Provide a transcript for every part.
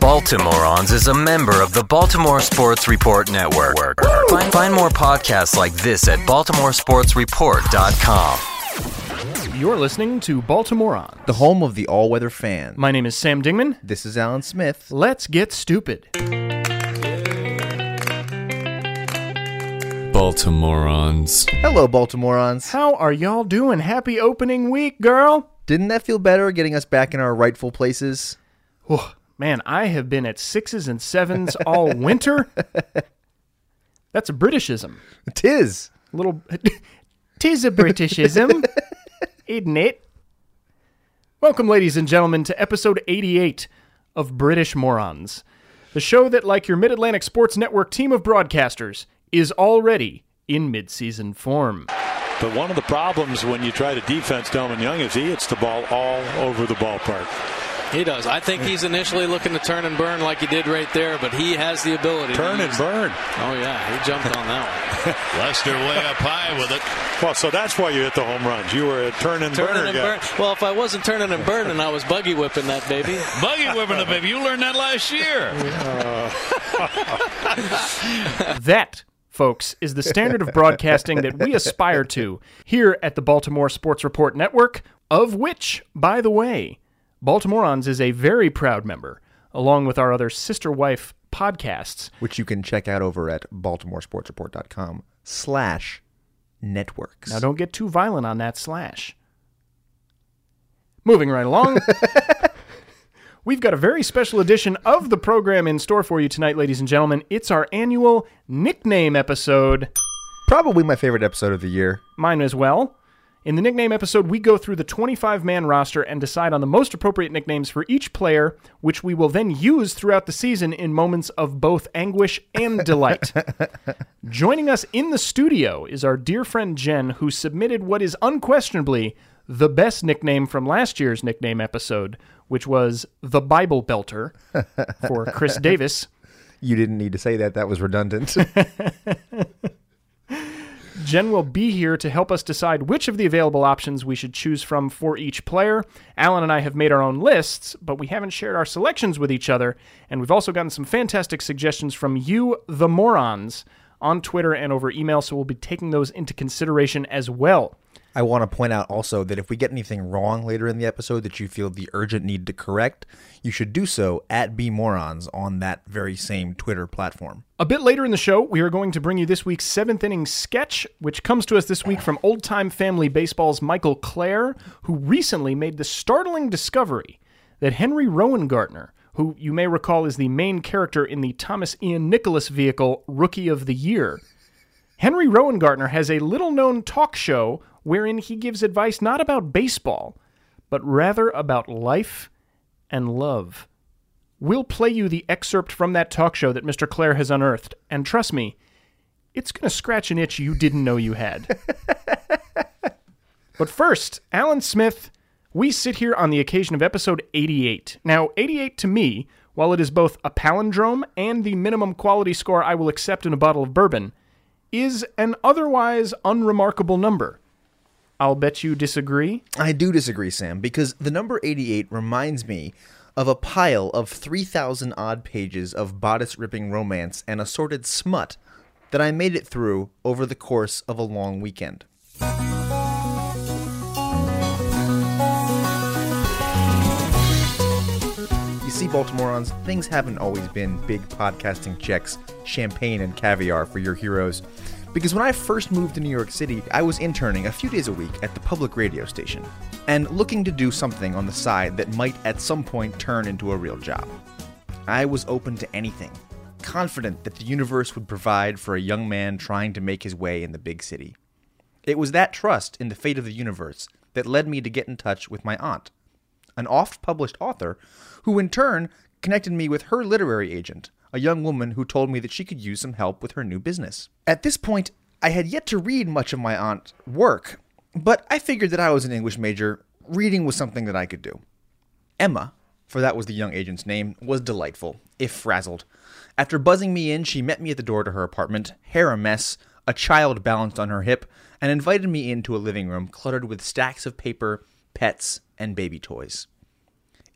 Baltimorons is a member of the Baltimore Sports Report Network. Find, find more podcasts like this at baltimoresportsreport.com. You're listening to Baltimorons. the home of the all-weather fan. My name is Sam Dingman. This is Alan Smith. Let's get stupid. Baltimorons. Hello, Baltimorons. How are y'all doing? Happy opening week, girl. Didn't that feel better getting us back in our rightful places? Oh, man, I have been at sixes and sevens all winter. That's a Britishism. Tis. little tis a britishism isn't it welcome ladies and gentlemen to episode 88 of british morons the show that like your mid-atlantic sports network team of broadcasters is already in mid-season form But one of the problems when you try to defense Delmon Young is he hits the ball all over the ballpark. He does. I think he's initially looking to turn and burn like he did right there, but he has the ability. Turn and burn. Oh yeah, he jumped on that one. Lester way up high with it. Well, so that's why you hit the home runs. You were a turn and Turning burner and guy. burn. Well, if I wasn't turning and burning, I was buggy whipping that baby. Buggy whipping the baby. You learned that last year. that folks is the standard of broadcasting that we aspire to here at the baltimore sports report network of which by the way baltimorons is a very proud member along with our other sister wife podcasts Which you can check out over at baltimoresportsreport.com slash networks. Now, don't get too violent on that slash. Moving right along. We've got a very special edition of the program in store for you tonight, ladies and gentlemen. It's our annual nickname episode. Probably my favorite episode of the year. Mine as well. In the nickname episode, we go through the 25 man roster and decide on the most appropriate nicknames for each player, which we will then use throughout the season in moments of both anguish and delight. Joining us in the studio is our dear friend Jen, who submitted what is unquestionably the best nickname from last year's nickname episode, which was the Bible Belter for Chris Davis. You didn't need to say that. That was redundant. Jen will be here to help us decide which of the available options we should choose from for each player. Alan and I have made our own lists, but we haven't shared our selections with each other, and we've also gotten some fantastic suggestions from you, the morons, on Twitter and over email, so we'll be taking those into consideration as well. I want to point out also that if we get anything wrong later in the episode that you feel the urgent need to correct, you should do so at BMorons on that very same Twitter platform. A bit later in the show, we are going to bring you this week's seventh inning sketch, which comes to us this week from old time family baseball's Michael Clair, who recently made the startling discovery that Henry Rowengartner, who you may recall is the main character in the Thomas Ian Nicholas vehicle Rookie of the Year, Henry Rowengartner has a little known talk show wherein he gives advice not about baseball, but rather about life and love. We'll play you the excerpt from that talk show that Mr. Clair has unearthed, and trust me, it's going to scratch an itch you didn't know you had. but first, Alan Smith, we sit here on the occasion of episode 88. Now, 88 to me, while it is both a palindrome and the minimum quality score I will accept in a bottle of bourbon, is an otherwise unremarkable number. I'll bet you disagree. I do disagree, Sam, because the number 88 reminds me of a pile of 3,000 odd pages of bodice ripping romance and assorted smut that I made it through over the course of a long weekend. You see, Baltimorons, things haven't always been big podcasting checks, champagne, and caviar for your heroes. Because when I first moved to New York City, I was interning a few days a week at the public radio station and looking to do something on the side that might at some point turn into a real job. I was open to anything, confident that the universe would provide for a young man trying to make his way in the big city. It was that trust in the fate of the universe that led me to get in touch with my aunt, an oft published author, who in turn connected me with her literary agent, a young woman who told me that she could use some help with her new business. At this point, I had yet to read much of my aunt's work, but I figured that I was an English major, reading was something that I could do. Emma, for that was the young agent's name, was delightful, if frazzled. After buzzing me in, she met me at the door to her apartment, hair a mess, a child balanced on her hip, and invited me into a living room cluttered with stacks of paper, pets, and baby toys.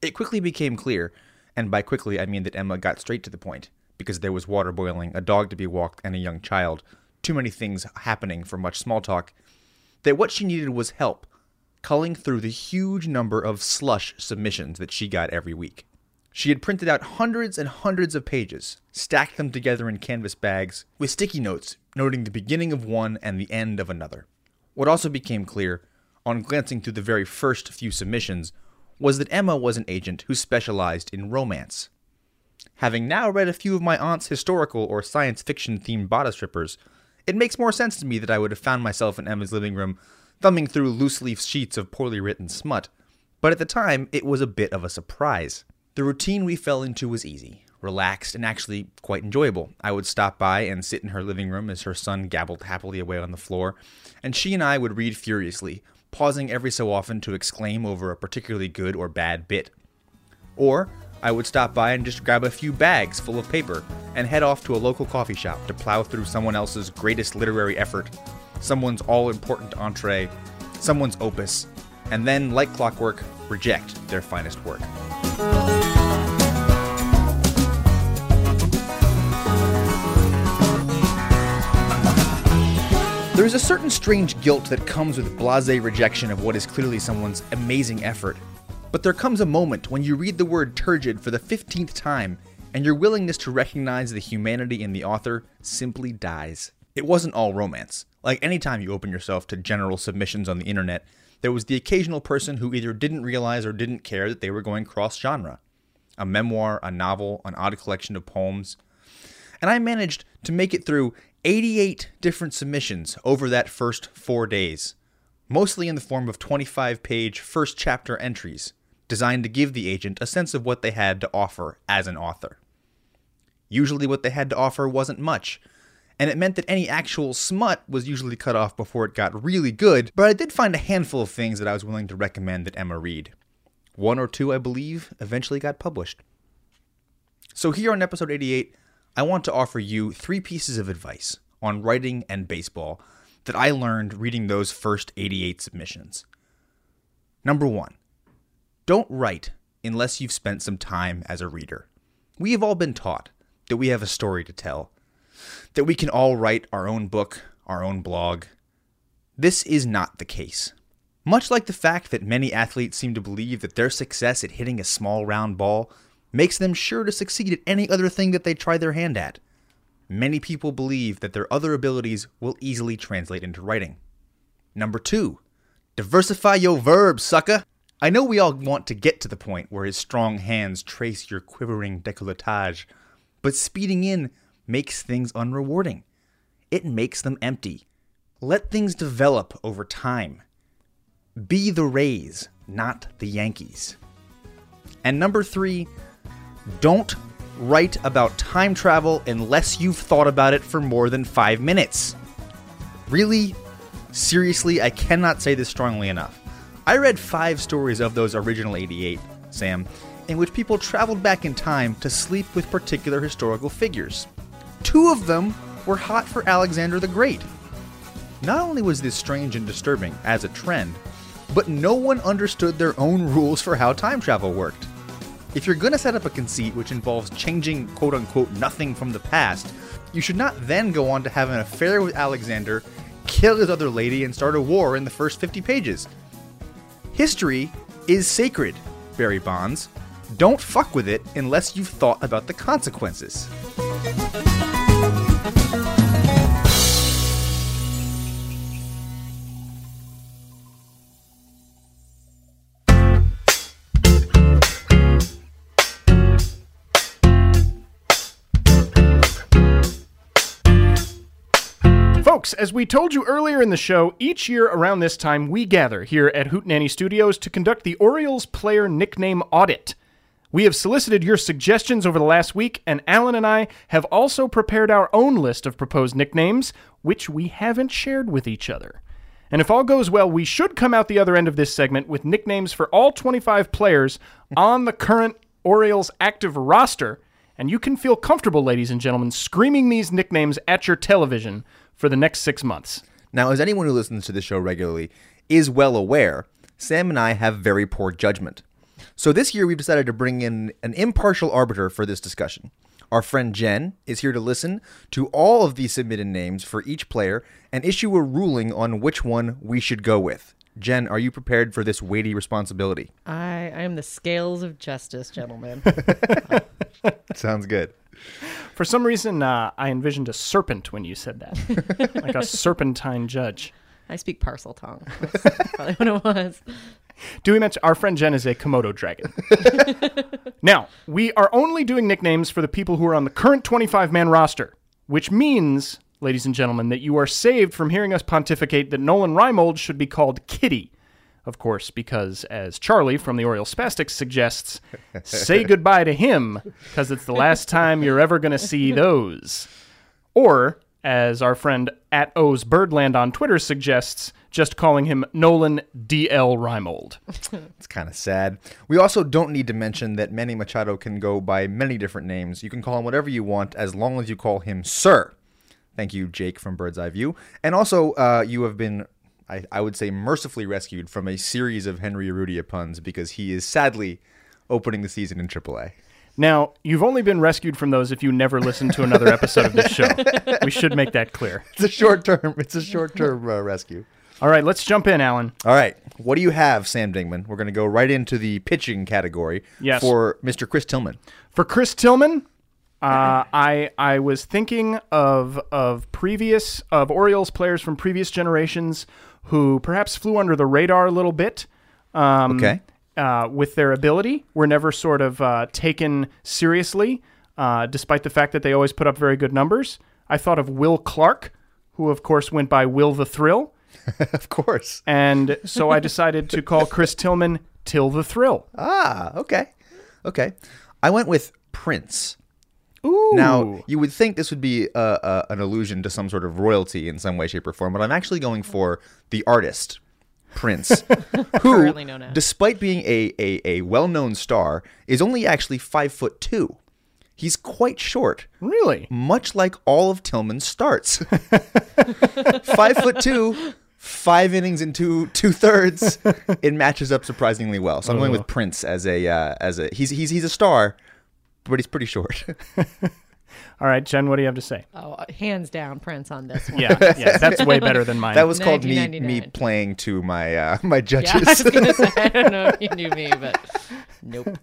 It quickly became clear, And by quickly, I mean that Emma got straight to the point, because there was water boiling, a dog to be walked, and a young child. Too many things happening for much small talk. That what she needed was help, culling through the huge number of slush submissions that she got every week. She had printed out hundreds and hundreds of pages, stacked them together in canvas bags, with sticky notes noting the beginning of one and the end of another. What also became clear, on glancing through the very first few submissions, was that Emma was an agent who specialized in romance. Having now read a few of my aunt's historical or science fiction themed bodice strippers, it makes more sense to me that I would have found myself in Emma's living room thumbing through loose leaf sheets of poorly written smut, but at the time it was a bit of a surprise. The routine we fell into was easy, relaxed, and actually quite enjoyable. I would stop by and sit in her living room as her son gabbled happily away on the floor, and she and I would read furiously, pausing every so often to exclaim over a particularly good or bad bit. Or I would stop by and just grab a few bags full of paper and head off to a local coffee shop to plow through someone else's greatest literary effort, someone's all important entree, someone's opus, and then, like clockwork, reject their finest work. There is a certain strange guilt that comes with blase rejection of what is clearly someone's amazing effort. But there comes a moment when you read the word turgid for the 15th time and your willingness to recognize the humanity in the author simply dies. It wasn't all romance. Like any time you open yourself to general submissions on the internet, there was the occasional person who either didn't realize or didn't care that they were going cross genre. A memoir, a novel, an odd collection of poems. And I managed to make it through 88 different submissions over that first four days, mostly in the form of 25 page first chapter entries designed to give the agent a sense of what they had to offer as an author. Usually, what they had to offer wasn't much, and it meant that any actual smut was usually cut off before it got really good, but I did find a handful of things that I was willing to recommend that Emma read. One or two, I believe, eventually got published. So, here on episode 88, I want to offer you three pieces of advice on writing and baseball that I learned reading those first 88 submissions. Number one, don't write unless you've spent some time as a reader. We have all been taught that we have a story to tell, that we can all write our own book, our own blog. This is not the case. Much like the fact that many athletes seem to believe that their success at hitting a small round ball makes them sure to succeed at any other thing that they try their hand at. Many people believe that their other abilities will easily translate into writing. Number two, diversify your verbs, sucker. I know we all want to get to the point where his strong hands trace your quivering decolletage, but speeding in makes things unrewarding. It makes them empty. Let things develop over time. Be the Rays, not the Yankees. And number three, don't write about time travel unless you've thought about it for more than five minutes. Really? Seriously, I cannot say this strongly enough. I read five stories of those original 88, Sam, in which people traveled back in time to sleep with particular historical figures. Two of them were hot for Alexander the Great. Not only was this strange and disturbing as a trend, but no one understood their own rules for how time travel worked. If you're going to set up a conceit which involves changing quote unquote nothing from the past, you should not then go on to have an affair with Alexander, kill his other lady, and start a war in the first 50 pages. History is sacred, Barry Bonds. Don't fuck with it unless you've thought about the consequences. Folks, as we told you earlier in the show, each year around this time we gather here at Hootenanny Studios to conduct the Orioles player nickname audit. We have solicited your suggestions over the last week, and Alan and I have also prepared our own list of proposed nicknames, which we haven't shared with each other. And if all goes well, we should come out the other end of this segment with nicknames for all 25 players on the current Orioles active roster. And you can feel comfortable, ladies and gentlemen, screaming these nicknames at your television for the next six months. Now, as anyone who listens to the show regularly is well aware, Sam and I have very poor judgment. So this year we've decided to bring in an impartial arbiter for this discussion. Our friend Jen is here to listen to all of the submitted names for each player and issue a ruling on which one we should go with. Jen, are you prepared for this weighty responsibility? I, I am the scales of justice, gentlemen. Sounds good. For some reason, uh, I envisioned a serpent when you said that, like a serpentine judge. I speak Parseltongue. That's probably what it was. Do we mention our friend Jen is a Komodo dragon? now, we are only doing nicknames for the people who are on the current 25 man roster, which means, ladies and gentlemen, that you are saved from hearing us pontificate that Nolan Reimold should be called Kitty. Of course, because as Charlie from the Oriole Spastics suggests, say goodbye to him because it's the last time you're ever going to see those. Or, as our friend at O's Birdland on Twitter suggests, just calling him Nolan D.L. Reimold. It's kind of sad. We also don't need to mention that Manny Machado can go by many different names. You can call him whatever you want as long as you call him Sir. Thank you, Jake from Bird's Eye View. And also, uh, you have been, I, I would say, mercifully rescued from a series of Henry Urrutia puns because he is sadly opening the season in AAA. Now, you've only been rescued from those if you never listened to another episode of this show. We should make that clear. It's a short term. It's a short term uh, rescue. All right, let's jump in, Alan. All right. What do you have, Sam Dingman? We're going to go right into the pitching category Yes. for Mr. Chris Tillman. For Chris Tillman, uh, I I was thinking of of previous of Orioles players from previous generations who perhaps flew under the radar a little bit. Um, Okay. Uh, with their ability, were never sort of uh, taken seriously, uh, despite the fact that they always put up very good numbers. I thought of Will Clark, who of course went by Will the Thrill, Of course. and so I decided to call Chris Tillman Till the Thrill. Ah, okay. Okay. I went with Prince. Ooh. Now, you would think this would be uh, uh, an allusion to some sort of royalty in some way, shape, or form, but I'm actually going for the artist, Prince, who, known despite being a, a, a well known star, is only actually five foot two. He's quite short, really? much like all of Tillman's starts. five foot two, five innings and two two thirds. It matches up surprisingly well. So I'm going with Prince as a uh, as a he's he's he's a star, but he's pretty short. All right, Jen, what do you have to say? Oh, uh, hands down, Prince on this one. Yeah, yeah, that's way better than mine. that was called me me playing to my uh, my Yeah, I was judges. gonna say I don't know if you knew me, but nope.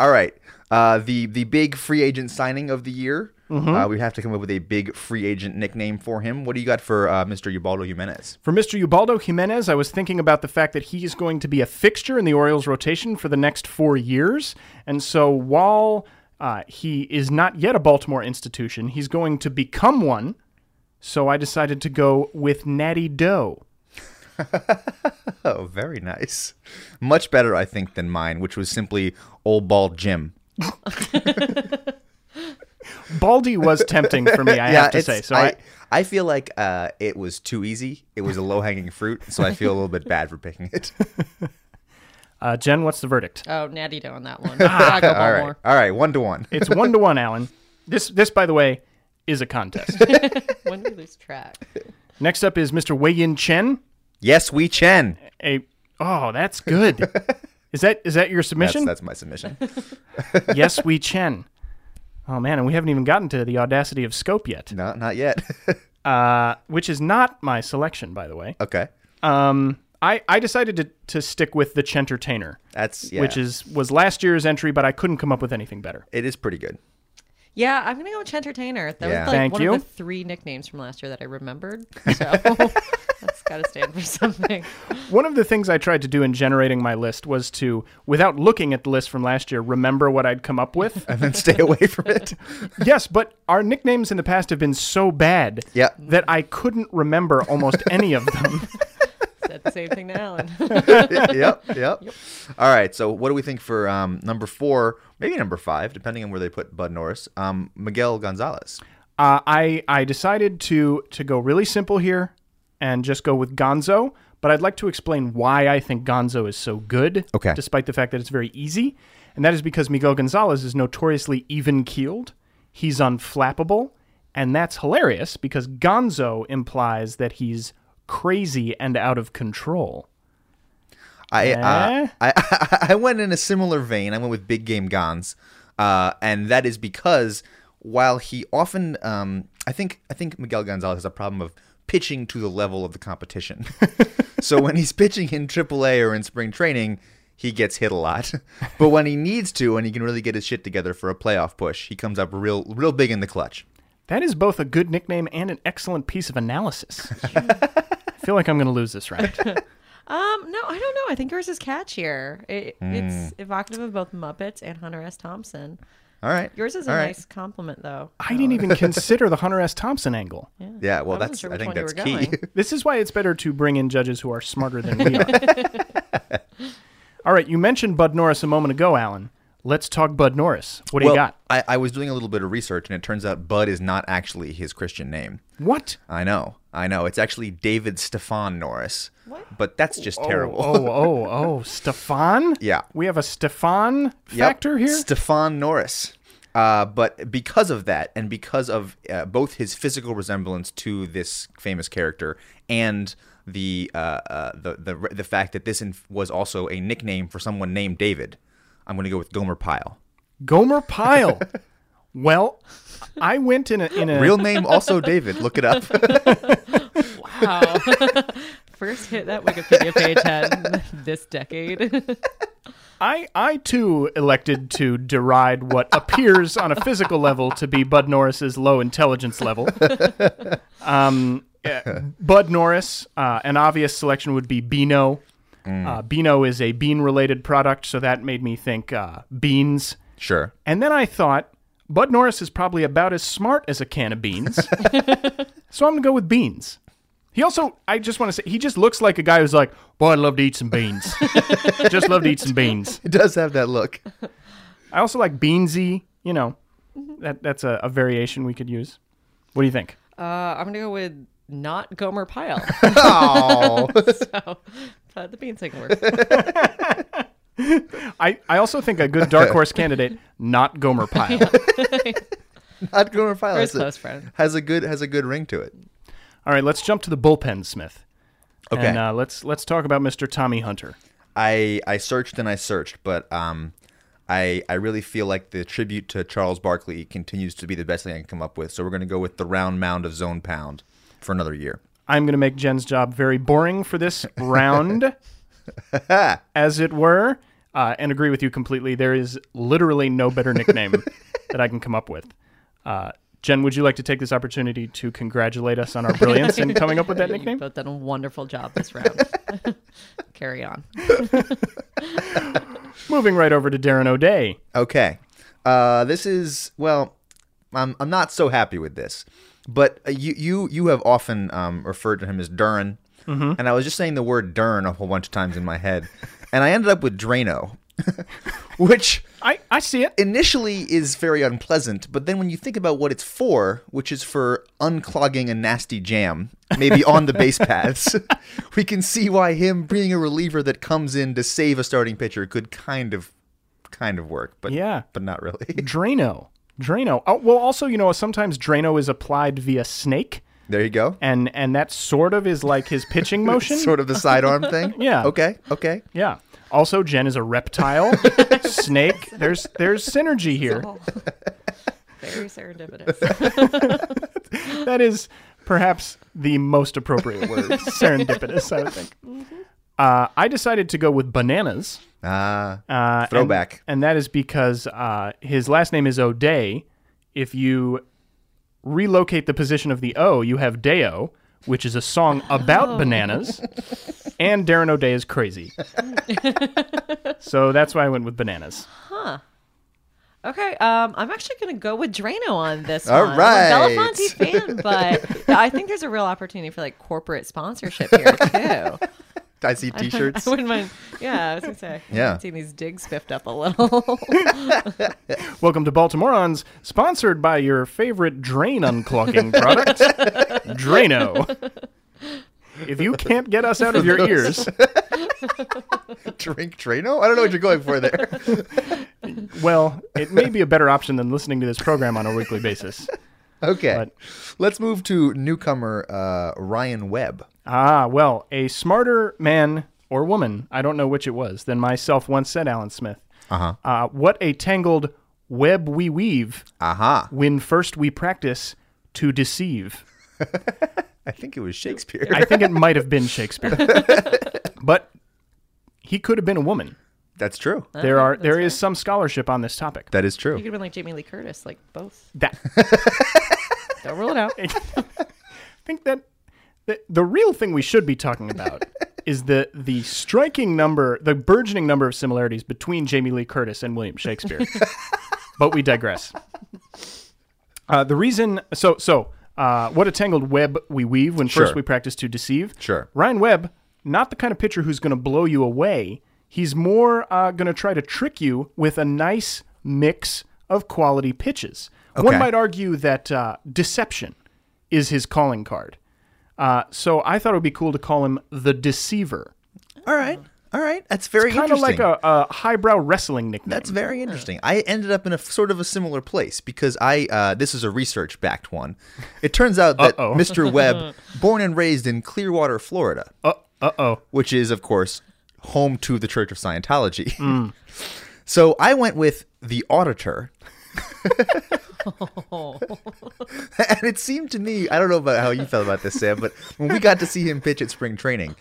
All right. Uh, the the big free agent signing of the year. Uh, we have to come up with a big free agent nickname for him. What do you got for uh, Mr. Ubaldo Jimenez? For Mr. Ubaldo Jimenez, I was thinking about the fact that he is going to be a fixture in the Orioles rotation for the next four years. And so while uh, he is not yet a Baltimore institution, he's going to become one. So I decided to go with Natty Doe. Oh, very nice. Much better, I think, than mine, which was simply Old Bald Jim. Baldy was tempting for me, I have to say. So I, I, I feel like uh, it was too easy. It was a low hanging fruit, so I feel a little bit bad for picking it. uh, Jen, what's the verdict? Oh, Natty Doe on that one. I go all right, Baltimore. all right, one to one. It's one to one, Alan. This, this, by the way, is a contest. When we lose track. Next up is Mr. Wei Yin Chen. Yes, we Chen. A oh, that's good. Is that is that your That's, submission? that's my submission. yes, we Chen. Oh man, and we haven't even gotten to the audacity of scope yet, no, not yet. uh, which is not my selection, by the way. okay, Um, I, I decided to, to stick with the Chentertainer, that's yeah, which is was last year's entry, but I couldn't come up with anything better. it is pretty good. Yeah, I'm gonna go with Entertainer. That Yeah. was like Thank one you. of the three nicknames from last year that I remembered. So that's gotta stand for something. One of the things I tried to do in generating my list was to, without looking at the list from last year, remember what I'd come up with. And then stay away from it. yes, but our nicknames in the past have been so bad Yeah. that I couldn't remember almost any of them. Said the same thing to Alan. yep, yep, All right. So, what do we think for um, number four, maybe number five, depending on where they put Bud Norris? Um, Miguel Gonzalez. Uh, I I decided to to go really simple here and just go with Gonzo, but I'd like to explain why I think Gonzo is so good. Okay. Despite the fact that it's very easy, and that is because Miguel Gonzalez is notoriously even keeled. He's unflappable, and that's hilarious because Gonzo implies that he's crazy and out of control. I, Eh? uh, I I went in a similar vein. I went with Big Game Gons, uh, and that is because while he often, um, I think I think Miguel Gonzalez has a problem of pitching to the level of the competition. so when he's pitching in AAA or in spring training, he gets hit a lot. But when he needs to, and he can really get his shit together for a playoff push, he comes up real real big in the clutch. That is both a good nickname and an excellent piece of analysis. I feel like I'm going to lose this round. Um, no, I don't know. I think yours is catchier. It, Hmm. It's evocative of both Muppets and Hunter S. Thompson. All right, Yours is a All right. nice compliment, though. I didn't even consider the Hunter S. Thompson angle. Yeah, Yeah, well, I wasn't that's sure I which think one you that's were key. going. This is why it's better to bring in judges who are smarter than we are. All right, you mentioned Bud Norris a moment ago, Alan. Let's talk Bud Norris. What do well, you got? I, I was doing a little bit of research, and it turns out Bud is not actually his Christian name. What? I know, I know. It's actually David Stefan Norris. What? But that's just terrible. Oh, oh, oh, Stefan? Yeah. We have a Stefan Yep, factor here? Stefan Norris. Uh, but because of that, and because of uh, both his physical resemblance to this famous character and the uh, uh, the, the the fact that this inf- was also a nickname for someone named David, I'm going to go with Gomer Pyle. Gomer Pyle. well, I went in a in a Real name also David. Look it up. Wow. First hit that Wikipedia page had this decade. I I too elected to deride what appears on a physical level to be Bud Norris's low intelligence level. Um, uh, Bud Norris, uh, an obvious selection would be Beano. Uh, Beano is a bean-related product, so that made me think uh, beans. sure. And then I thought Bud Norris is probably about as smart as a can of beans, so I'm gonna go with beans. He also, I just want to say, he just looks like a guy who's like, "Boy, I'd love to eat some beans. just love to eat some beans." It does have that look. I also like beansy. You know, that that's a, a variation we could use. What do you think? Uh, I'm gonna go with not Gomer Pyle. Oh, so, but the beans thing works. I, I also think a good dark horse candidate, not Gomer Pyle. not Gomer Pyle. Has a, close friend. has a good has a good ring to it. All right, let's jump to the bullpen, Smith. Okay. And uh, let's let's talk about Mr. Tommy Hunter. I I searched and I searched, but um, I I really feel like the tribute to Charles Barkley continues to be the best thing I can come up with. So we're gonna go with the round mound of zone pound for another year. I'm going to make Jen's job very boring for this round, as it were, uh, and agree with you completely. There is literally no better nickname that I can come up with. Uh, Jen, would you like to take this opportunity to congratulate us on our brilliance in coming up with that nickname? You've nickname? both done a wonderful job this round. Carry on. Moving right over to Darren O'Day. Okay. Uh, this is well, I'm I'm not so happy with this, but uh, you you you have often um, referred to him as Duran, and I was just saying the word Dern a whole bunch of times in my head, and I ended up with Drano, which I, I see it. initially is very unpleasant, but then when you think about what it's for, which is for unclogging a nasty jam, maybe on the base paths, we can see why him being a reliever that comes in to save a starting pitcher could kind of kind of work, but Yeah. but not really. Drano. Drano. Oh, well, also, you know, sometimes Drano is applied via snake, There you go. and and that sort of is like his pitching motion. Sort of the sidearm thing. Yeah. Okay. Okay. Yeah. Also, Jen is a reptile, snake. There's there's synergy here. Very serendipitous. That is perhaps the most appropriate word. Serendipitous, I would think. Uh, I decided to go with bananas. Ah. Uh, and- Throwback. And, that is because uh, his last name is O'Day. If you relocate the position of the O, you have Deo, which is a song about bananas. And Darren O'Day is crazy. so that's why I went with bananas. Huh. Okay, um, I'm actually going to go with Drano on this All one. right. I'm a Belafonte fan, but I think there's a real opportunity for like corporate sponsorship here too. I see T-shirts. I wouldn't mind. Yeah, I was gonna say. Yeah. seeing these digs spiffed up a little. Welcome to Baltimorons, sponsored by your favorite drain unclogging product, Drano. If you can't get us out of your ears, Drink Drano? I don't know what you're going for there. well, it may be a better option than listening to this program on a weekly basis. Okay. But- Let's move to newcomer uh, Ryan Webb. Ah, well, a smarter man or woman, I don't know which it was, than myself once said Alan Smith. Uh-huh. Uh, what a tangled web we weave Aha. when first we practice to deceive. I think it was Shakespeare. I think it might have been Shakespeare. but he could have been a woman. That's true. There are there is some scholarship on this topic. That is true. You true. could have been like Jamie Lee Curtis, like both. That Don't rule it out. I think that the, the real thing we should be talking about is the the striking number, the burgeoning number of similarities between Jamie Lee Curtis and William Shakespeare. but we digress. Uh, the reason, so so, uh, what a tangled web we weave when first we practice to deceive. Sure. Ryan Webb, not the kind of pitcher who's going to blow you away. He's more uh, going to try to trick you with a nice mix of quality pitches. One Okay. might argue that uh, deception is his calling card. Uh, so I thought it would be cool to call him the Deceiver. All right. All right. That's very Kind of like a, a highbrow wrestling nickname. That's very interesting. I ended up in a sort of a similar place because I uh, this is a research backed one. It turns out that Uh-oh. Mr. Webb, born and raised in Clearwater, Florida, uh oh. which is of course home to the Church of Scientology. so I went with the auditor. and it seemed to me, I don't know about how you felt about this, Sam, but when we got to see him pitch at spring training,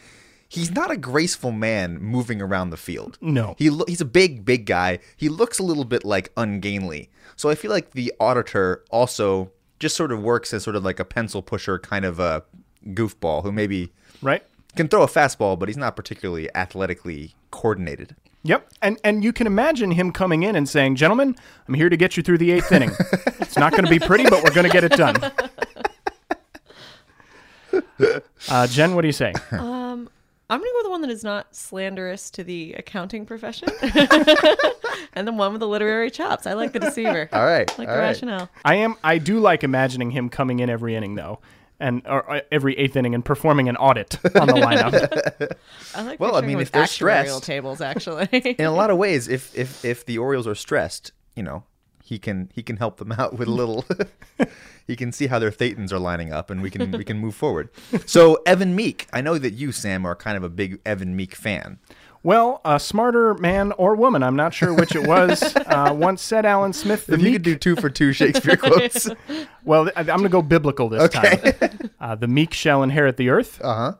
he's not a graceful man moving around the field. No. He lo- he's a big, big guy. He looks a little bit like ungainly. So I feel like the auditor also just sort of works as sort of like a pencil pusher kind of a goofball who maybe Right? Can throw a fastball, but he's not particularly athletically coordinated. Yep. And and you can imagine him coming in and saying, "Gentlemen, I'm here to get you through the eighth inning. It's not going to be pretty, but we're going to get it done." Uh, Jen, what do you say? I'm gonna go with the one that is not slanderous to the accounting profession, and the one with the literary chops. I like the deceiver. All right, I like all the right. rationale. I am. I do like imagining him coming in every inning, though, and or, uh, every eighth inning, and performing an audit on the lineup. I like. Well, I mean, if they're actuarial stressed- tables, actually. In a lot of ways, if if if the Orioles are stressed, you know, he can he can help them out with a little. he can see how their thetans are lining up, and we can we can move forward. So Evan Meek, I know that you Sam are kind of a big Evan Meek fan. Well, a smarter man or woman, I'm not sure which it was, uh, once said Alan Smith. The If you could do two for two Shakespeare quotes, well, I- I'm going to go biblical this Okay. time. Uh, the meek shall inherit the earth. uh huh.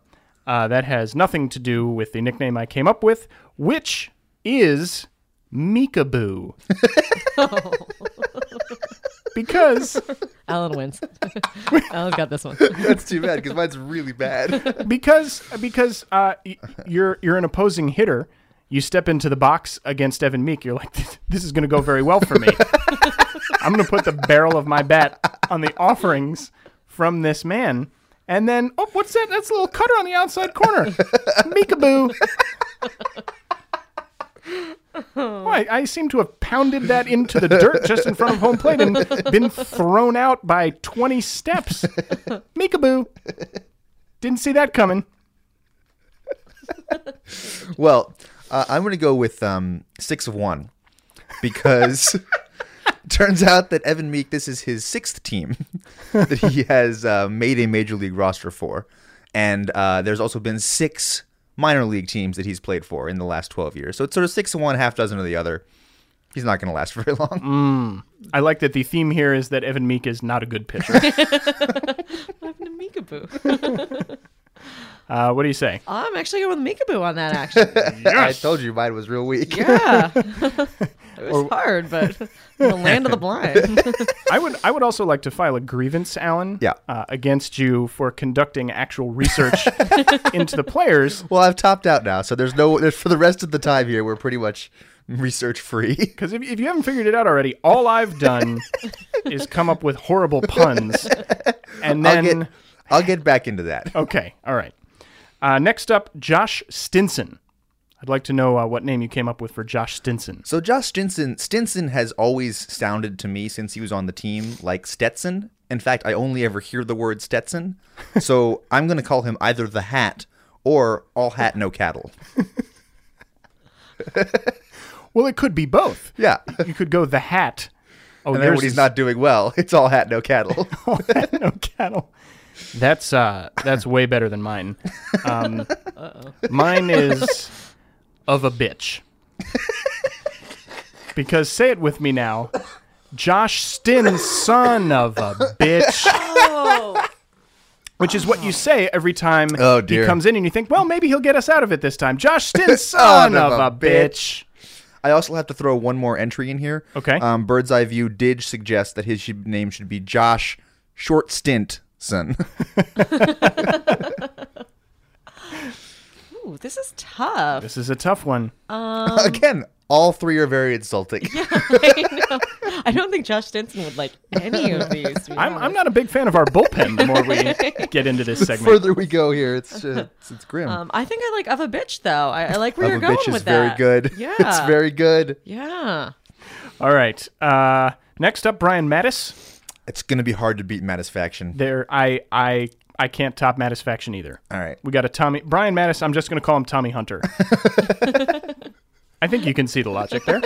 Uh, that has nothing to do with the nickname I came up with, which is Meekaboo. because Alan wins. Alan's got this one. That's too bad because mine's really bad. because because uh, y- you're you're an opposing hitter. You step into the box against Evan Meek. You're like, this is going to go very well for me. I'm going to put the barrel of my bat on the offerings from this man. And then, oh, what's that? That's a little cutter on the outside corner. Meekaboo. Oh, I, I seem to have pounded that into the dirt just in front of home plate and been thrown out by 20 steps. Meekaboo. Didn't see that coming. Well, uh, I'm going to go with um, six of one because turns out that Evan Meek, this is his sixth team that he has uh, made a major league roster for, and uh, there's also been six minor league teams that he's played for in the last 12 years. So it's sort of six of one, half dozen of the other. He's not going to last very long. I like that the theme here is that Evan Meek is not a good pitcher. What happened to Meekaboo? Uh, what do you say? I'm actually going with Meekaboo on that. Actually, I told you mine was real weak. yeah, it was hard, but the land of the blind. I would I would also like to file a grievance, Alan, Yeah. uh, against you for conducting actual research into the players. Well, I've topped out now, so there's no there's, for the rest of the time here. We're pretty much research free. Because if, if you haven't figured it out already, all I've done is come up with horrible puns, and I'll then get I'll get back into that. okay, all right. Uh, next up, Josh Stinson. I'd like to know uh, what name you came up with for Josh Stinson. So Josh Stinson Stinson has always sounded to me since he was on the team like Stetson. In fact, I only ever hear the word Stetson. So I'm going to call him either the Hat or All Hat No Cattle. Well, it could be both. Yeah. You could go the hat. Oh, And then yours when he's not doing well, it's All Hat No Cattle. all hat no cattle. That's uh, that's way better than mine. Um, mine is of a bitch. because say it with me now, Josh Stinn, son of a bitch. Which is what you say every time Oh, he comes in, and you think, well, maybe he'll get us out of it this time. Josh Stinn, son of a bitch. I also have to throw one more entry in here. Okay. Um, Bird's Eye View did suggest that his name should be Josh Short Stint Son. Ooh, this is tough. This is a tough one. Again, all three are very insulting. I know. I don't think Josh Stinson would like any of these. I'm, I'm not a big fan of our bullpen the more we get into this segment, The further we go here, it's uh, it's, it's grim. Um, I think I like of a bitch though. I, I like where Of you're a going bitch is with very good. Yeah, it's very good. yeah. All right. Uh, next up, Brian Matusz. It's gonna be hard to beat Mattis faction. There, I, I, I can't top Mattisfaction either. All right. We got a Tommy Brian Matusz. I'm just going to call him Tommy Hunter. I think you can see the logic there.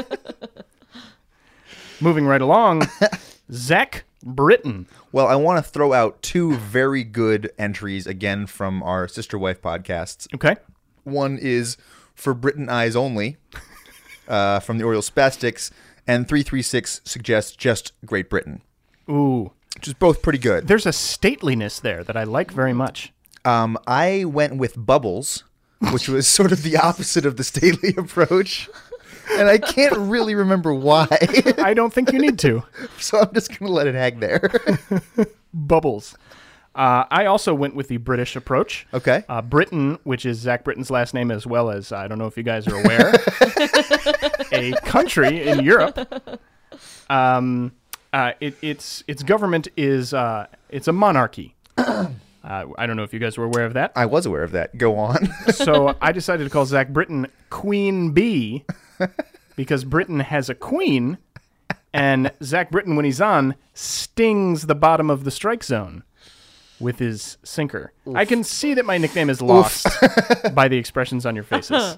Moving right along, Zach Britton. Well, I want to throw out two very good entries again from our sister wife podcasts. Okay. One is for Britain eyes only, uh, from the Orioles Spastics, and three three six suggests just Great Britain, Ooh, which is both pretty good. there's a stateliness there that I like very much. Um, I went with Bubbles, which was sort of the opposite of the stately approach. And I can't really remember why, I don't think you need to. so I'm just gonna let it hang there. Bubbles. Uh, I also went with the British approach. Okay. Uh, Britain, which is Zach Britton's last name, as well as I don't know if you guys are aware, a country in Europe. Um, uh, it, its its government is uh, it's a monarchy. Uh, I don't know if you guys were aware of that. I was aware of that. Go on. So I decided to call Zach Britton Queen Bee because Britain has a queen, and Zach Britton, when he's on, stings the bottom of the strike zone with his sinker. I can see that my nickname is lost by the expressions on your faces.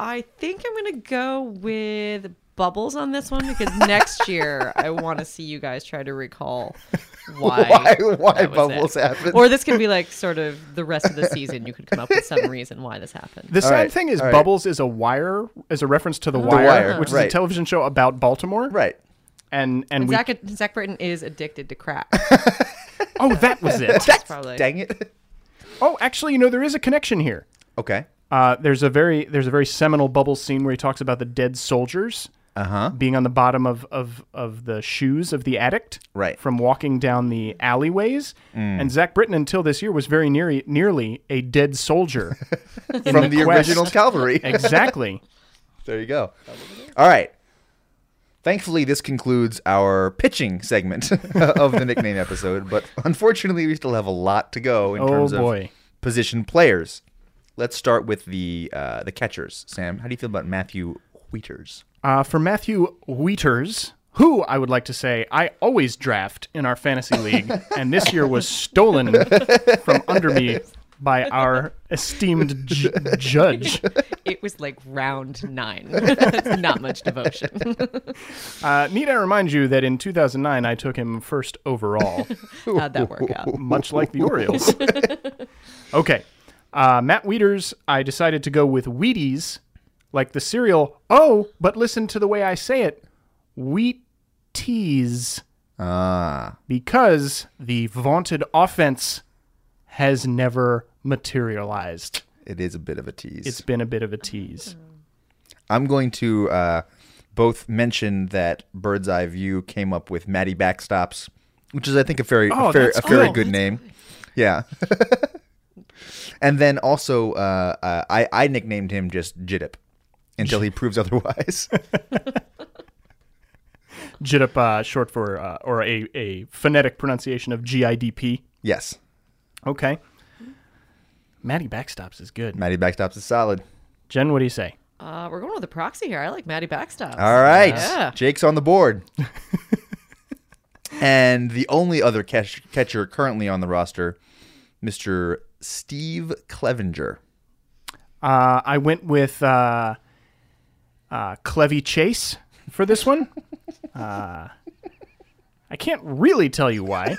I think I'm gonna go with Bubbles on this one because next year I want to see you guys try to recall why why why Bubbles it. happened? Or this can be like sort of the rest of the season. You could come up with some reason why this happened. The sad right, thing is, all right. Bubbles is a wire, is a reference to The Wire, Wire, which is a television show about Baltimore. right. And and we, Zach, Zach Britton is addicted to crack. oh, that was it. That's probably Dang it. oh, actually, you know, there is a connection here. Okay. Uh, there's a very there's a very seminal bubble scene where he talks about the dead soldiers Uh huh. being on the bottom of, of, of the shoes of the addict Right. from walking down the alleyways. And Zach Britton, until this year, was very near, nearly a dead soldier From the, quest- original Calvary. Exactly. There you go. All right. Thankfully, this concludes our pitching segment of the nickname episode, but unfortunately, we still have a lot to go in Oh, terms boy. of position players. Let's start with the uh, the catchers. Sam, how do you feel about Matthew Wieters? Uh, for Matthew Wieters, who I would like to say I always draft in our fantasy league, and this year was stolen from under me by our esteemed j- judge. it was like round nine. That's not much devotion. Uh, need I remind you that in 2009 I took him first overall, How'd that work out? much like the Orioles. okay, uh, Matt Wieters. I decided to go with Wheaties, like the cereal. Oh, but listen to the way I say it, Wheaties. Ah, because the vaunted offense has never materialized. it is a bit of a tease. It's been a bit of a tease. I'm going to uh, both mention that Bird's Eye View came up with Matty Backstops, which is, I think, a very, Oh, a, fair, a very cool. good name. Yeah. and then also, uh, uh, I, I nicknamed him just Jiddip until he proves otherwise. Jidip, uh, short for, uh, or a, a phonetic pronunciation of GIDP. yes. Okay. Matty Backstops is good. Matty Backstops is solid. Jen, what do you say? Uh, we're going with the proxy here. I like Maddie Backstop. All right. Yeah. Jake's on the board. and the only other catch- catcher currently on the roster, Mr. Steve Clevenger. Uh, I went with uh, uh, Clevy Chase for this one. Uh, I can't really tell you why.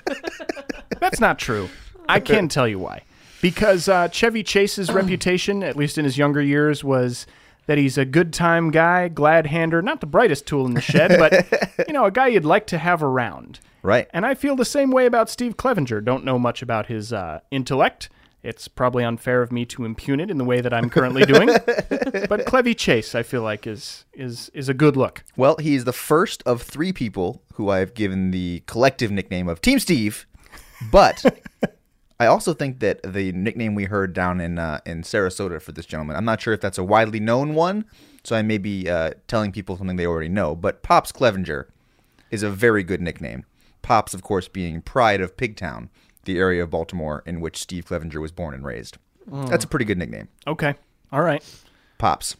That's not true. I can tell you why. Because uh, Chevy Chase's reputation, at least in his younger years, was that he's a good time guy, glad hander, not the brightest tool in the shed, but you know, a guy you'd like to have around. Right. And I feel the same way about Steve Clevenger. Don't know much about his uh, intellect. It's probably unfair of me to impugn it in the way that I'm currently doing. but Clevy Chase, I feel like, is is is a good look. Well, he's the first of three people who I have given the collective nickname of Team Steve. But I also think that the nickname we heard down in uh, in Sarasota for this gentleman, I'm not sure if that's a widely known one, so I may be uh, telling people something they already know. But Pops Clevenger is a very good nickname. Pops, of course, being pride of Pigtown, the area of Baltimore in which Steve Clevenger was born and raised. That's a pretty good nickname. Okay. All right. Pops.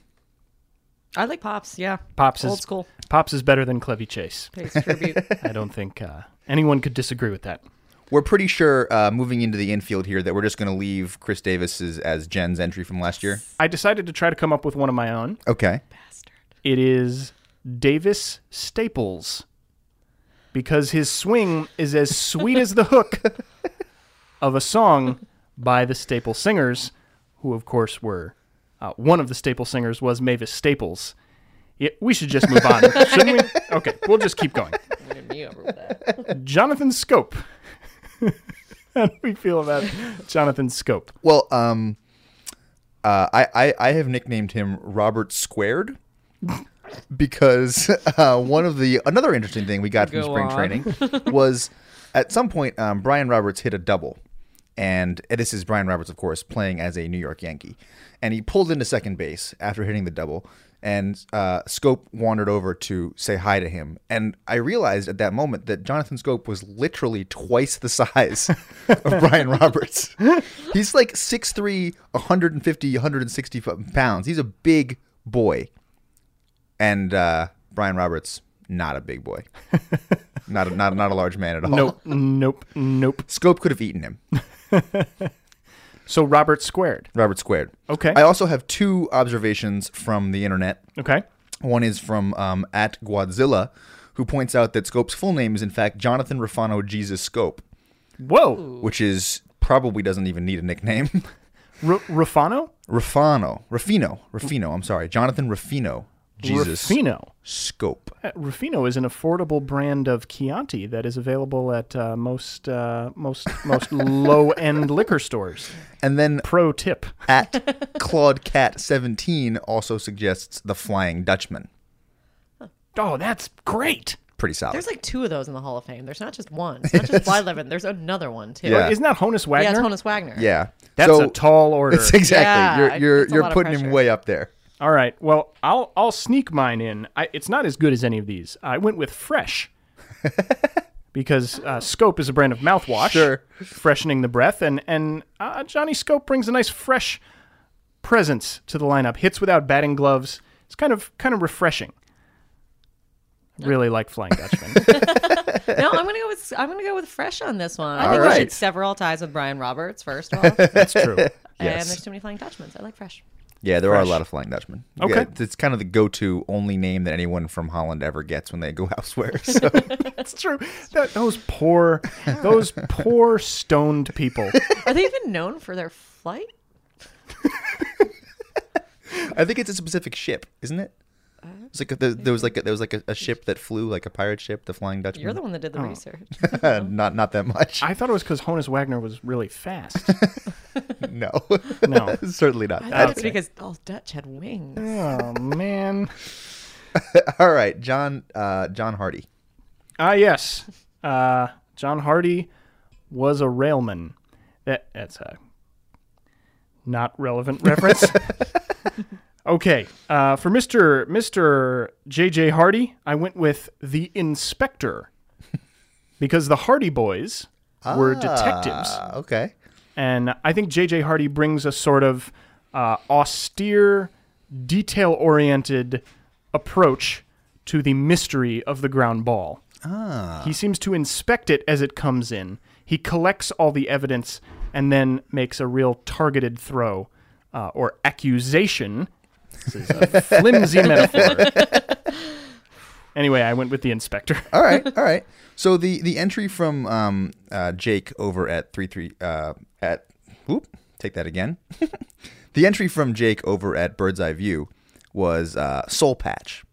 I like Pops. Yeah. Pops Old is school. Pops is better than Clevy Chase. Pays tribute. I don't think uh, anyone could disagree with that. We're pretty sure uh, moving into the infield here that we're just going to leave Chris Davis as, as Jen's entry from last year. I decided to try to come up with one of my own. Okay. Bastard. It is Davis Staples because his swing is as sweet as the hook of a song by the Staple Singers, who, of course, were uh, one of the Staple Singers was Mavis Staples. Yeah, we should just move on, shouldn't we? Okay, we'll just keep going. Jonathan Schoop. How do we feel about Jonathan Schoop? Well, um, uh, I, I I have nicknamed him Robert Squared because uh, one of the another interesting thing we got from spring on. training was at some point um, Brian Roberts hit a double, and this is Brian Roberts, of course, playing as a New York Yankee, and he pulled into second base after hitting the double. And uh, Schoop wandered over to say hi to him. And I realized at that moment that Jonathan Schoop was literally twice the size of Brian Roberts. He's like 6'3, 150, 160 pounds. He's a big boy. And uh, Brian Roberts, not a big boy. not, a, not, not a large man at all. Nope, nope, nope. Schoop could have eaten him. So Robert squared. Robert squared. Okay. I also have two observations from the internet. Okay. One is from um, at Guadzilla, who points out that Schoop's full name is in fact Jonathan Rufano Jesus Schoop, Whoa. which is probably doesn't even need a nickname. R- Rufano? Rufano, Rufino, Rufino. I'm sorry, Jonathan Rufino Jesus Rufino. Schoop. Uh, Rufino is an affordable brand of Chianti that is available at uh, most uh, most most low end liquor stores. And then Pro tip. at Claude Cat 17 also suggests the Flying Dutchman. Oh, that's great. Pretty solid. There's like two of those in the Hall of Fame. There's not just one. It's not just Blyleven. There's another one too. Yeah. Isn't that Honus Wagner? Yeah, it's Honus Wagner. yeah, That's so, a tall order. It's exactly. Yeah, you're you're you're putting him way up there. All right. Well, I'll I'll sneak mine in. I, it's not as good as any of these. I went with Fresh because uh, Scope is a brand of mouthwash, Sure. freshening the breath, and and uh, Johnny Schoop brings a nice fresh presence to the lineup. Hits without batting gloves. It's kind of kind of refreshing. Really like Flying Dutchman. No, I'm gonna go with I'm gonna go with Fresh on this one. I All think we should sever all ties with Brian Roberts first off. That's true. Yes. And there's too many Flying Dutchmans. I like Fresh. Yeah, there are a lot of Flying Dutchmen. Okay. Yeah, it's kind of the go-to only name that anyone from Holland ever gets when they go elsewhere. So That's true. That, those poor, those poor stoned people. Are they even known for their flight? I think it's a specific ship, isn't it? It's like a, there, there was like a, there was like a, a ship that flew like a pirate ship, the Flying Dutchman. You're the one that did the research. not not that much. I thought it was because Honus Wagner was really fast. no, No. certainly not. I thought it's Okay. because all Dutch had wings. Oh man. All right, John uh, John Hardy. Ah, yes. Uh, John Hardy was a railman. That that's a not relevant reference. Okay, uh, for Mister Mister J.J. Hardy, I went with the Inspector because the Hardy Boys were detectives, Ah, okay. and I think J.J. Hardy brings a sort of uh, austere, detail-oriented approach to the mystery of the ground ball. He seems to inspect it as it comes in. He collects all the evidence and then makes a real targeted throw uh, or accusation. This is a flimsy metaphor. Anyway, I went with the inspector. All right, all right. So the the entry from um, uh, Jake over at three three uh, at whoop, take that again. the entry from Jake over at Bird's Eye View was uh, Soul Patch,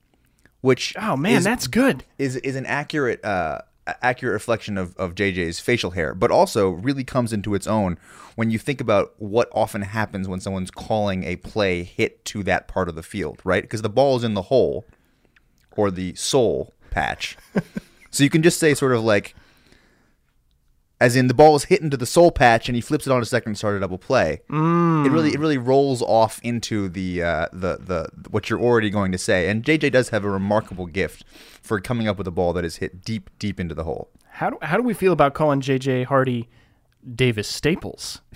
which Oh man, is, that's good. is is an accurate uh, accurate reflection of, of JJ's facial hair, but also really comes into its own when you think about what often happens when someone's calling a play hit to that part of the field, right? Because the ball is in the hole or the soul patch. so you can just say sort of like as in the ball is hit into the soul patch and he flips it on a second and start a double play. Mm. It really it really rolls off into the uh, the the what you're already going to say. And JJ does have a remarkable gift for coming up with a ball that is hit deep deep into the hole. How do how do we feel about calling JJ Hardy Davis Staples?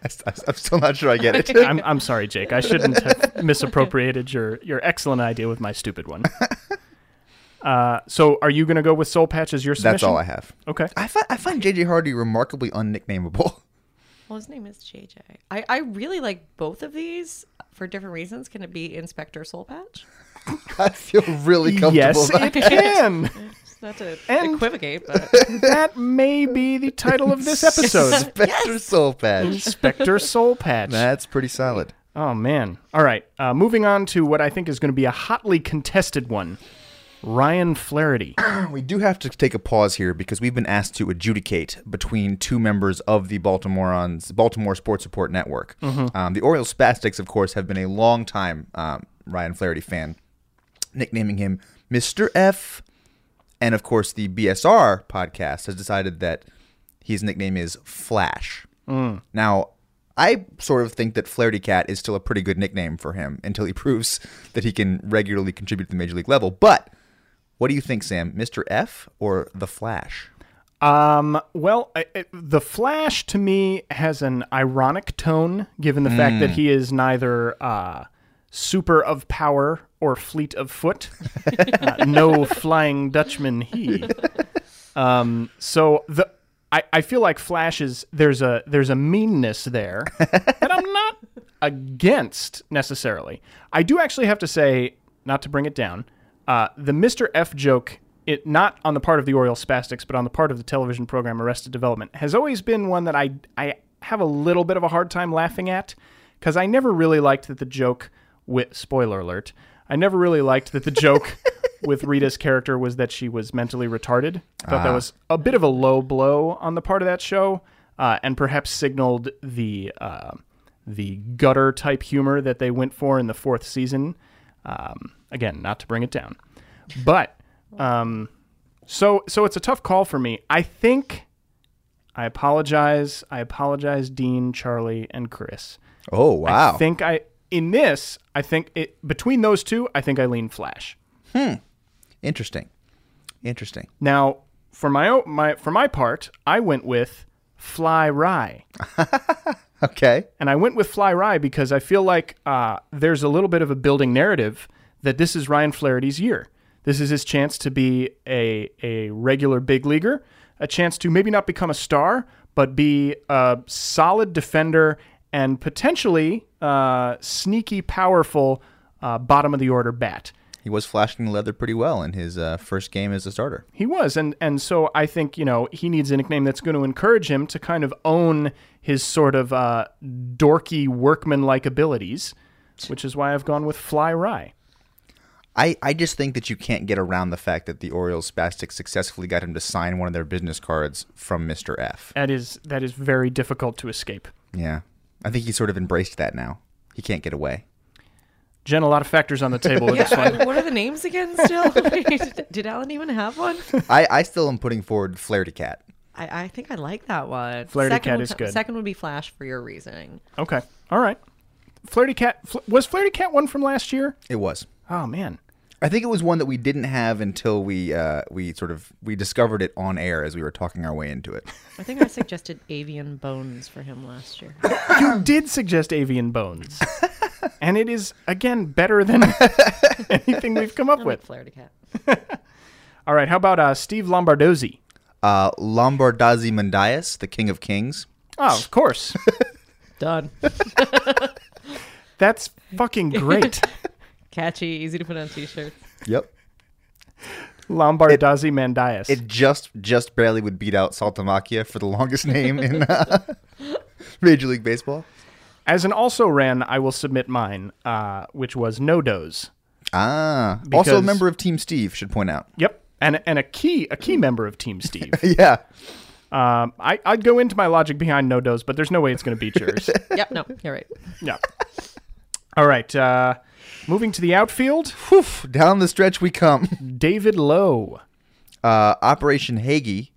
I'm still not sure I get it. I'm I'm sorry, Jake. I shouldn't have misappropriated your your excellent idea with my stupid one. Uh, so are you going to go with Soul Patch as your submission? That's all I have. Okay. I find I find JJ Hardy remarkably unnicknameable. Well, his name is JJ. I, I really like both of these for different reasons. Can it be Inspector Soul Patch? I feel really comfortable. Yes, about it can. Not to And- equivocate, but that may be the title of this episode. Spectre Soul Patch. Inspector Soul Patch. That's pretty solid. Oh man. All right. Uh, moving on to what I think is going to be a hotly contested one. Ryan Flaherty. We do have to take a pause here because we've been asked to adjudicate between two members of the Baltimorons, Baltimore Sports Report Network. Um, the Orioles Spastics, of course, have been a long time um, Ryan Flaherty fan, nicknaming him Mr. F. And of course, the BSR podcast has decided that his nickname is Flash. Now, I sort of think that Flaherty Cat is still a pretty good nickname for him until he proves that he can regularly contribute to the major league level. But what do you think, Sam? Mr. F or the Flash? Um, well, I, I- the Flash to me has an ironic tone, given the fact that he is neither uh, super of power or fleet of foot. uh, no flying Dutchman he. Um, so the I, I feel like Flash is there's a there's a meanness there that I'm not against necessarily. I do actually have to say, not to bring it down, uh, the Mr. F joke, it not on the part of the Oriole Spastics, but on the part of the television program Arrested Development, has always been one that I I have a little bit of a hard time laughing at because I never really liked that the joke with spoiler alert. I never really liked that the joke with Rita's character was that she was mentally retarded. I thought that was a bit of a low blow on the part of that show, uh, and perhaps signaled the uh, the gutter type humor that they went for in the fourth season. Um, again, not to bring it down, but um, so so it's a tough call for me. I think I apologize. I apologize, Dean, Charlie, and Chris. Oh, wow. I think I in this. I think it between those two. I think I lean Flash. Hmm. Interesting. Interesting. Now, for my my for my part, I went with Fly Rye. Okay. And I went with Fly Rye because I feel like uh, there's a little bit of a building narrative that this is Ryan Flaherty's year. This is his chance to be a, a regular big leaguer, a chance to maybe not become a star, but be a solid defender and potentially uh, sneaky, powerful uh, bottom of the order bat. He was flashing the leather pretty well in his uh, first game as a starter. He was, and and so I think you know he needs a nickname that's going to encourage him to kind of own his sort of uh, dorky workman-like abilities, which is why I've gone with Fly Rye. I, I just think that you can't get around the fact that the Orioles Spastics successfully got him to sign one of their business cards from Mr. F. That is that is very difficult to escape. Yeah. I think he sort of embraced that now. He can't get away. Jen, a lot of factors on the table with this one. What are the names again still? did, did Alan even have one? I, I still am putting forward Flaherty Cat. I, I think I like that one. Flaherty second Cat would is good. Second would be Flash for your reasoning. Okay, all right. Flirty Cat Fl- was Flirty Cat one from last year. It was. Oh man, I think it was one that we didn't have until we uh, we sort of we discovered it on air as we were talking our way into it. I think I suggested avian bones for him last year. you did suggest avian bones, and it is again better than anything we've come up I like with. Flaherty Cat. All right, how about uh, Steve Lombardozzi? Uh, Lombardozzi Mandias, the King of Kings. Oh, of course. Done. That's fucking great. Catchy, easy to put on t-shirts. Yep. Lombardozzi Mandias. It just just barely would beat out Saltalamacchia for the longest name in uh, Major League Baseball. As an also ran, I will submit mine, uh, which was No Doze. Ah, also a member of Team Steve should point out. Yep, and and a key a key member of Team Steve. Yeah, Um, I I'd go into my logic behind No Doze, but there's no way it's going to beat yours. Yep, no, you're right. yeah. All right. Uh, moving to the outfield, Whew, down the stretch we come. David Lough. Uh, Operation Hagee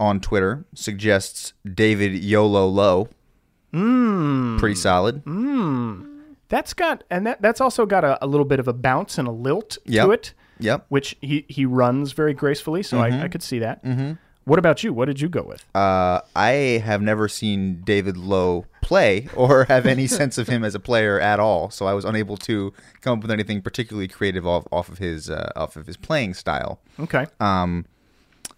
on Twitter suggests David YOLO Low. Mm. Pretty solid. That's got and that that's also got a, a little bit of a bounce and a lilt Yep. to it, Yep. which he he runs very gracefully. So I, I could see that. Mm-hmm. What about you? What did you go with? Uh, I have never seen David Lough play or have any sense of him as a player at all, so I was unable to come up with anything particularly creative off, off of his uh, off of his playing style. Okay. Um,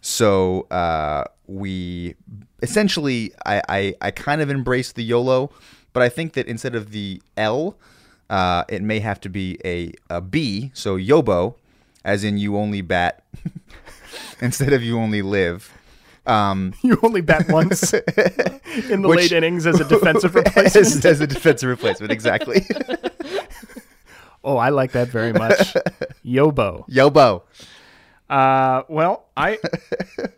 so uh, we essentially, I, I, I kind of embrace the YOLO, but I think that instead of the L, uh, it may have to be a, a B, so Yobo, as in you only bat instead of you only live. Um, You only bat once in the Which- late innings as a defensive as, replacement. as a defensive replacement, exactly. Oh, I like that very much. Yobo. Yobo. Uh, well, I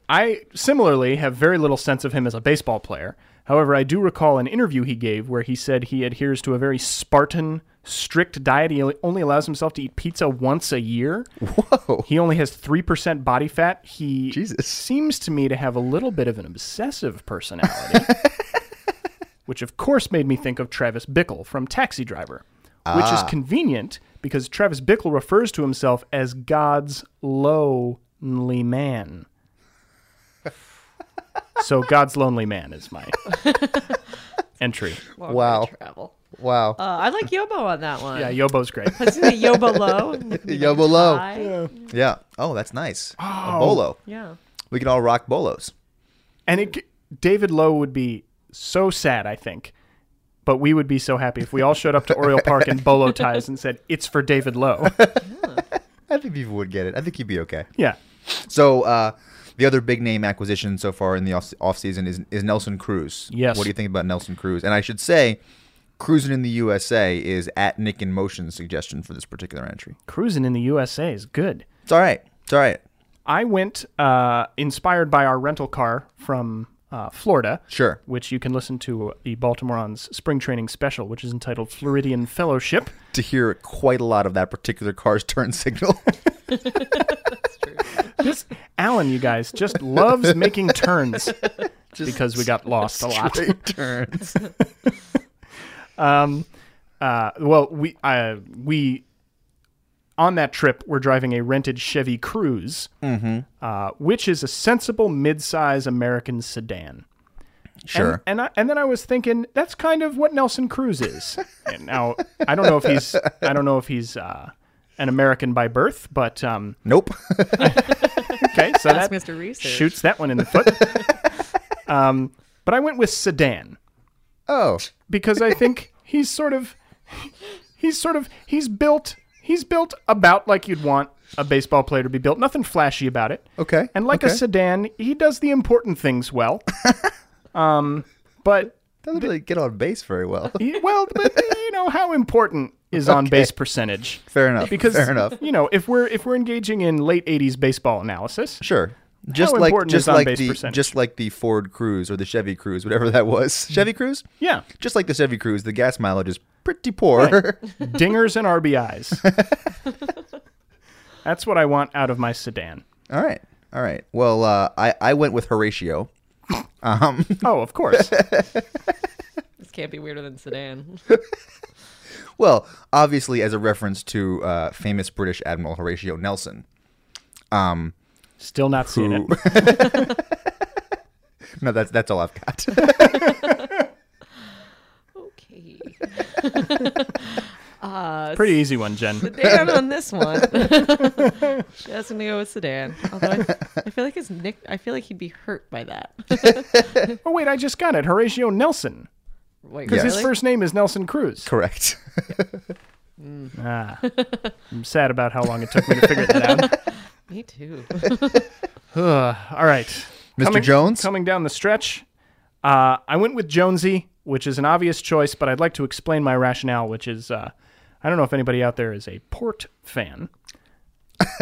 I similarly have very little sense of him as a baseball player. However, I do recall an interview he gave where he said he adheres to a very Spartan, strict diet. He only allows himself to eat pizza once a year. Whoa. He only has 3% body fat. He Jesus. seems to me to have a little bit of an obsessive personality, which of course made me think of Travis Bickle from Taxi Driver, which is ah. convenient because Travis Bickle refers to himself as God's lonely man. So God's lonely man is my entry. Long Wow. way to Travel. Wow. Uh, I like Yobo on that one. Yeah, Yobo's great. Let's do the Yobo low. Yobo Low. High. Yeah. Oh, that's nice. A bolo. Yeah. We can all rock bolos. And it, David Lough would be so sad, I think. But we would be so happy if we all showed up to Oriole Park in bolo ties and said, "It's for David Lough." I think people would get it. I think he'd be okay. yeah, So uh, the other big name acquisition so far in the off offseason is is Nelson Cruz. Yes. What do you think about Nelson Cruz? And I should say, cruising in the USA is at Nick in Motion's suggestion for this particular entry. cruising in the USA is good. It's all right. It's all right. I went uh, inspired by our rental car from uh, Florida. Sure. Which you can listen to the Baltimorons spring training special, which is entitled Floridian Fellowship. To hear quite a lot of that particular car's turn signal. This Alan, you guys, just loves making turns because we got lost a lot. Straight turns. Uh, well, we uh, we on that trip we're driving a rented Chevy Cruze, uh, which is a sensible mid-size American sedan. Sure. And, and I, and then I was thinking that's kind of what Nelson Cruz is. and now I don't know if he's I don't know if he's uh, an American by birth, but um, nope. okay, so Ask that Mr. Research. shoots that one in the foot. um, but I went with sedan oh. because I think he's sort of he's sort of he's built he's built about like you'd want a baseball player to be built. Nothing flashy about it. Okay. And like a sedan, he does the important things well. um, but Doesn't really get on base very well. well, but you know how important is on base percentage. Fair enough. Because Fair enough. you know if we're if we're engaging in late '80s baseball analysis, Sure. Just How like just like the percentage? just like the Ford Cruise or the Chevy Cruze, whatever that was. Chevy Cruze? yeah, Just like the Chevy Cruze, the gas mileage is pretty poor. dingers and RBIs. That's what I want out of my sedan. all right. All right. Well, uh, I I went with Horatio. Um, Oh, of course. This can't be weirder than sedan. well, obviously as a reference to uh, famous British Admiral Horatio Nelson. Um, Still not seeing who? it. no, that's that's all I've got. Okay. uh, Pretty easy one, Jen. sedan on this one. Just gonna go with sedan. Although I, I feel like his nick. I feel like he'd be hurt by that. Oh wait, I just got it. Horatio Nelson, Wait, because his really? first name is Nelson Cruz. Correct. Ah, I'm sad about how long it took me to figure that out. Me too. All right. Mr. Coming- Jones? Coming down the stretch, uh, I went with Jonesy, which is an obvious choice, but I'd like to explain my rationale, which is uh, I don't know if anybody out there is a port fan.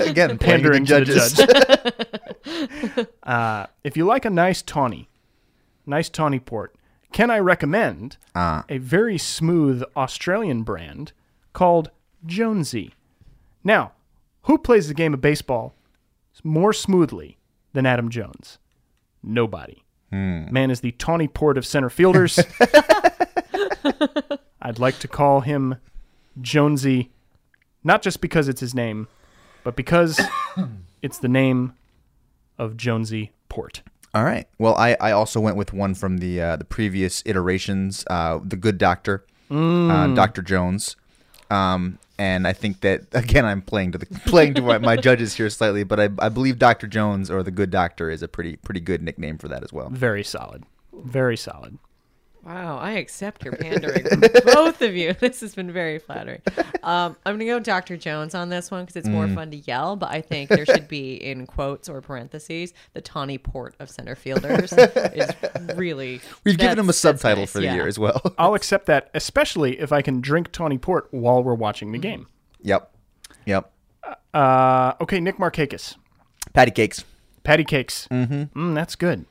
Again, Pandering to judges. judge. uh, if you like a nice tawny, nice tawny port, can I recommend Ah. a very smooth Australian brand called Jonesy? Now, who plays the game of baseball more smoothly than Adam Jones? Nobody. Man is the tawny port of center fielders. I'd like to call him Jonesy, not just because it's his name, but because it's the name of Jonesy Port. All right. Well, I, I also went with one from the uh, the previous iterations, uh, the Good Doctor, uh, Doctor Jones, um, and I think that again I'm playing to the playing to my, my judges here slightly, but I, I believe Doctor Jones or the Good Doctor is a pretty pretty good nickname for that as well. Very solid. Very solid. Wow, I accept your pandering from both of you. This has been very flattering. Um, I'm going to go Dr. Jones on this one because it's Mm. more fun to yell, but I think there should be in quotes or parentheses the tawny port of center fielders is really. We've given him a that's- that's subtitle nice, for the yeah. year as well. I'll accept that, especially if I can drink tawny port while we're watching the game. yep. Yep. Uh, okay, Nick Markakis. Patty cakes. Patty cakes. Mm-hmm. Mm, that's good.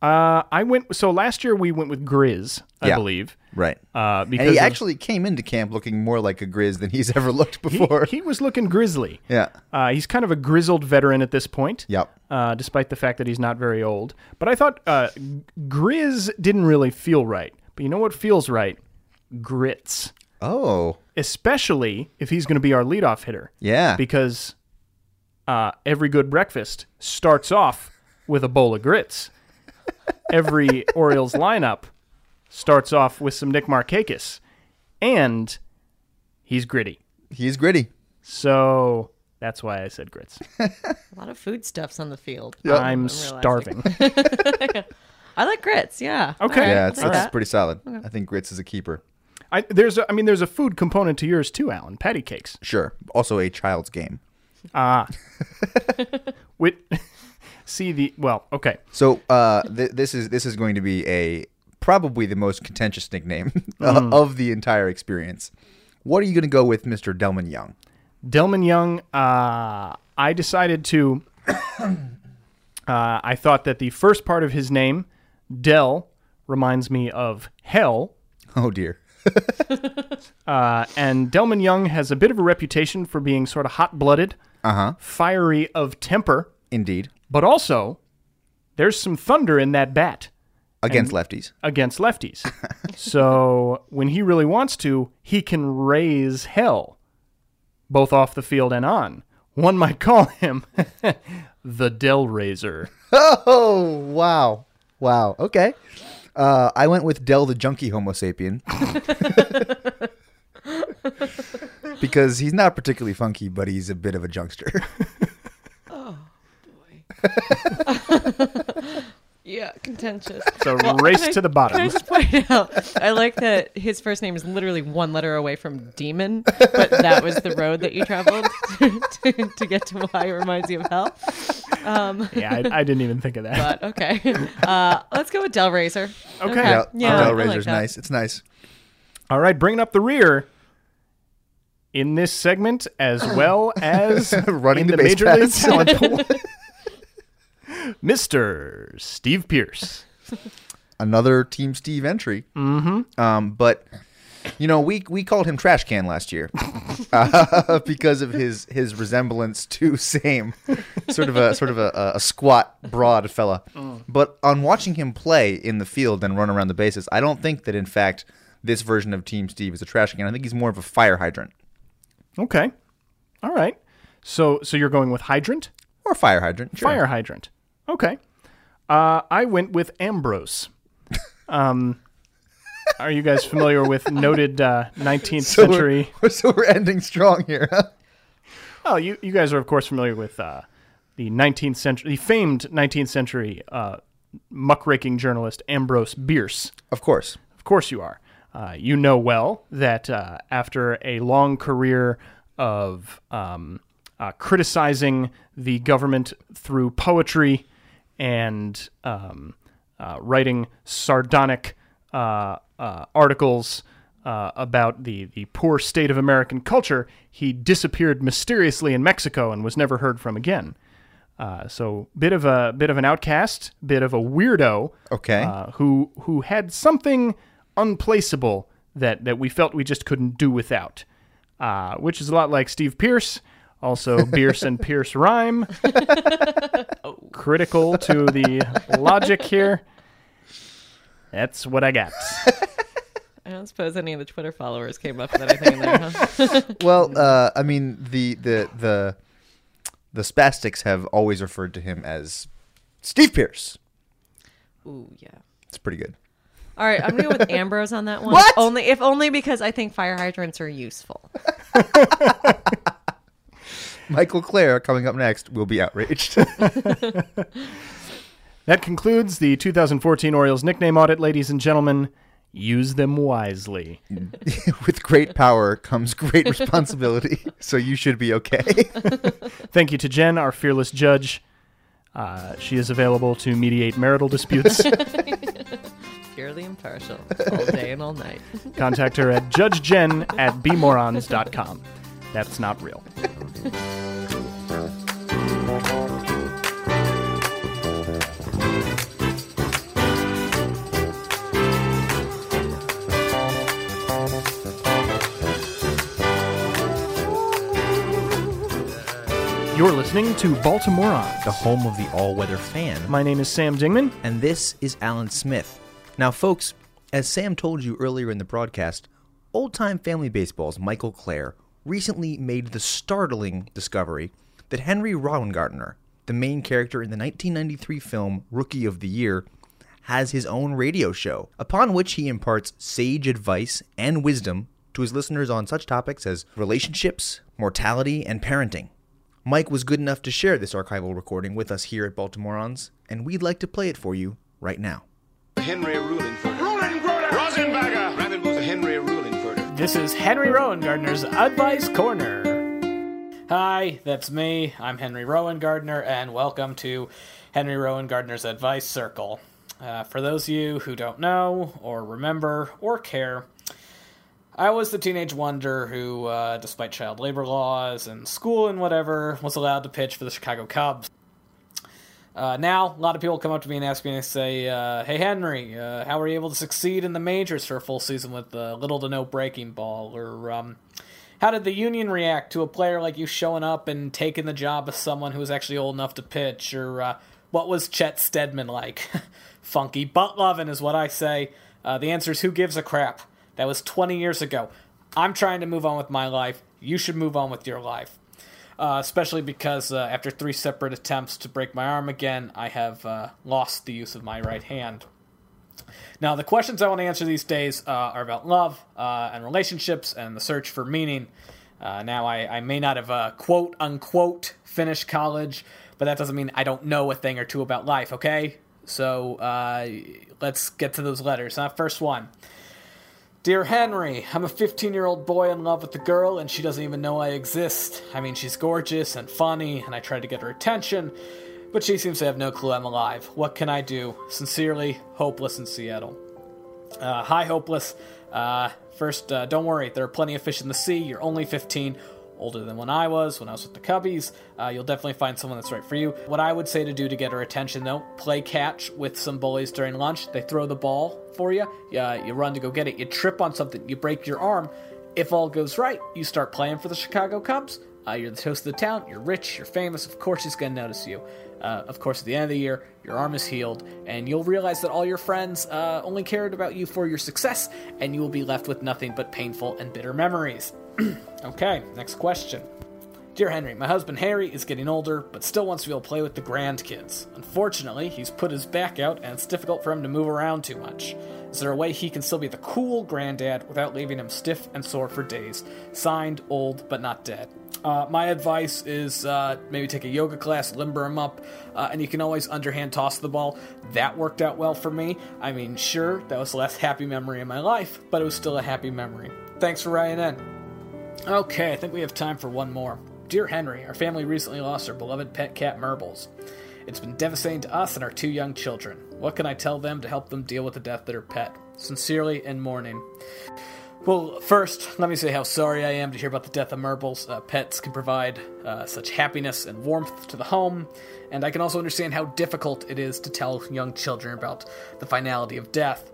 Uh, I went. So last year we went with Grizz, I Yeah. believe. Right. Uh, because and he of- actually came into camp looking more like a Grizz than he's ever looked he, before. he was looking grizzly. yeah. Uh, he's kind of a grizzled veteran at this point. Yep. Uh, despite the fact that he's not very old. But I thought uh, Grizz didn't really feel right. But you know what feels right? Grits. Oh. Especially if he's going to be our leadoff hitter. Yeah. Because uh, every good breakfast starts off with a bowl of grits. Every Orioles lineup starts off with some Nick Markakis. And he's gritty. He's gritty. So that's why I said grits. A lot of foodstuffs on the field. I'm realizing. starving. I like grits, yeah. Okay. All right, Yeah, it's, take it's that. pretty solid. I think grits is a keeper. I, there's a, I mean, there's a food component to yours too, Alan. Patty cakes. Sure. Also a child's game. Ah. With, see the well, okay. So uh, th- this is this is going to be a probably the most contentious nickname uh, of the entire experience. What are you going to go with, Mr. Delmon Young? Delmon Young. Uh, I decided to. uh, I thought that the first part of his name, Del, reminds me of hell. Oh dear. Uh, and Delmon Young has a bit of a reputation for being sort of hot blooded, Uh-huh. fiery of temper, Indeed. But also there's some thunder in that bat. Against lefties. against lefties. so when he really wants to, he can raise hell, both off the field and on. One might call him the Del Raiser. Oh wow, wow. Okay. Uh, I went with Del the junkie Homo sapien because he's not particularly funky, but he's a bit of a junkster. Yeah, contentious. So Well, race can I- to the Can bottom. I just point out? I like that his first name is literally one letter away from demon, but that was the road that you traveled to, to get to why it reminds you of hell. Yeah, I, I didn't even think of that. But okay, uh, let's go with Del Racer. Okay. yeah, yeah, Del I like nice. It's nice. All right, bringing up the rear in this segment as well as Running in the the, major leagues paths. on Mr. Steve Pearce. Another Team Steve entry. Mm-hmm. Um, but you know, we we called him Trash Can last year uh, because of his his resemblance to Same, sort of a sort of a, a squat, broad fella. But on watching him play in the field and run around the bases, I don't think that in fact this version of Team Steve is a trash can. I think he's more of a fire hydrant Okay. All right. So so you're going with hydrant? or fire hydrant. Sure. Fire hydrant. Okay. Uh, I went with Ambrose. Um, are you guys familiar with noted uh, 19th So we're- century? so we're ending strong here. Huh? Oh, you, you guys are of course familiar with uh, the 19th century, the famed 19th century uh, muckraking journalist Ambrose Bierce. Of course. Of course you are. Uh, you know well that uh, after a long career of um, uh, criticizing the government through poetry and um, uh, writing sardonic uh, uh, articles uh, about the, the poor state of American culture, he disappeared mysteriously in Mexico and was never heard from again. Uh, so bit of a bit of an outcast, bit of a weirdo. Okay. Uh, who who had something unplaceable that that we felt we just couldn't do without, uh, which is a lot like Steve Pearce. Also, Bierce and Pearce rhyme. Critical to the logic here. That's what I got. I don't suppose any of the Twitter followers came up with anything there, huh? Well, uh, I mean the the the the spastics have always referred to him as Steve Pierce. Ooh, yeah. It's pretty good. All right, I'm gonna go with Ambrose on that one. What? Only if only because I think fire hydrants are useful. Michael Clair coming up next will be outraged. That concludes the 2014 Orioles nickname audit, ladies and gentlemen. Use them wisely. With great power comes great responsibility, so you should be okay. Thank you to Jen, our fearless judge. Uh, she is available to mediate marital disputes. Purely impartial, all day and all night. Contact her at judgejen at bmorons.com. That's not real. You're listening to Baltimorons. the home of the all-weather fan. My name is Sam Dingman. and this is Alan Smith. Now, folks, as Sam told you earlier in the broadcast, old time family baseball's Michael Clair recently made the startling discovery that Henry Rowengartner, the main character in the 1993 film Rookie of the Year, has his own radio show, upon which he imparts sage advice and wisdom to his listeners on such topics as relationships, mortality, and parenting. Mike was good enough to share this archival recording with us here at Baltimorons, and we'd like to play it for you right now. Henry Rulenford. This is Henry Rowengartner's Advice Corner. Hi, that's me. I'm Henry Rowan Gardner, and welcome to Henry Rowengartner's Advice Circle. Uh, for those of you who don't know, or remember, or care, I was the teenage wonder who, uh, despite child labor laws and school and whatever, was allowed to pitch for the Chicago Cubs. Uh, now, a lot of people come up to me and ask me and say, uh, "Hey Henry, uh, how were you able to succeed in the majors for a full season with uh, little to no breaking ball?" Or um, how did the union react to a player like you showing up and taking the job of someone who was actually old enough to pitch? Or uh, what was Chet Steadman like? Funky butt loving is what I say. Uh, the answer is who gives a crap. That was 20 years ago. I'm trying to move on with my life. You should move on with your life uh, especially because uh, after three separate attempts to break my arm again, I have uh, lost the use of my right hand. Now, the questions I want to answer these days uh, are about love uh, and relationships and the search for meaning. Uh, now, I, I may not have quote unquote finished college, but that doesn't mean I don't know a thing or two about life, okay? So let's get to those letters. Uh, first one. Dear Henry, I'm a 15 year old boy in love with a girl, and she doesn't even know I exist. I mean, she's gorgeous and funny, and I try to get her attention, but she seems to have no clue I'm alive. What can I do? Sincerely, Hopeless in Seattle. Uh, hi, Hopeless. Uh, first, uh, don't worry, there are plenty of fish in the sea. You're only 15, older than when I was, when I was with the Cubbies. Uh, you'll definitely find someone that's right for you. What I would say to do to get her attention, though, play catch with some bullies during lunch. They throw the ball for you. Uh, you run to go get it. You trip on something. You break your arm. If all goes right, you start playing for the Chicago Cubs. Uh, you're the toast of the town. You're rich. You're famous. Of course, he's going to notice you. Uh, of course, at the end of the year, your arm is healed, and you'll realize that all your friends uh, only cared about you for your success, and you will be left with nothing but painful and bitter memories. okay, next question. Dear Henry, my husband Harry is getting older, but still wants to be able to play with the grandkids. Unfortunately, he's put his back out, and it's difficult for him to move around too much. Is there a way he can still be the cool granddad without leaving him stiff and sore for days? Signed, old, but not dead. Uh, my advice is uh, maybe take a yoga class, limber him up, uh, and you can always underhand toss the ball. That worked out well for me. I mean, sure, that was the last happy memory in my life, but it was still a happy memory. Thanks for writing in. Okay, I think we have time for one more. Dear Henry, our family recently lost our beloved pet cat Merbles. It's been devastating to us and our two young children. What can I tell them to help them deal with the death of their pet? Sincerely, in mourning. Well, first, let me say how sorry I am to hear about the death of Merbles. Uh, pets can provide uh, such happiness and warmth to the home, and I can also understand how difficult it is to tell young children about the finality of death.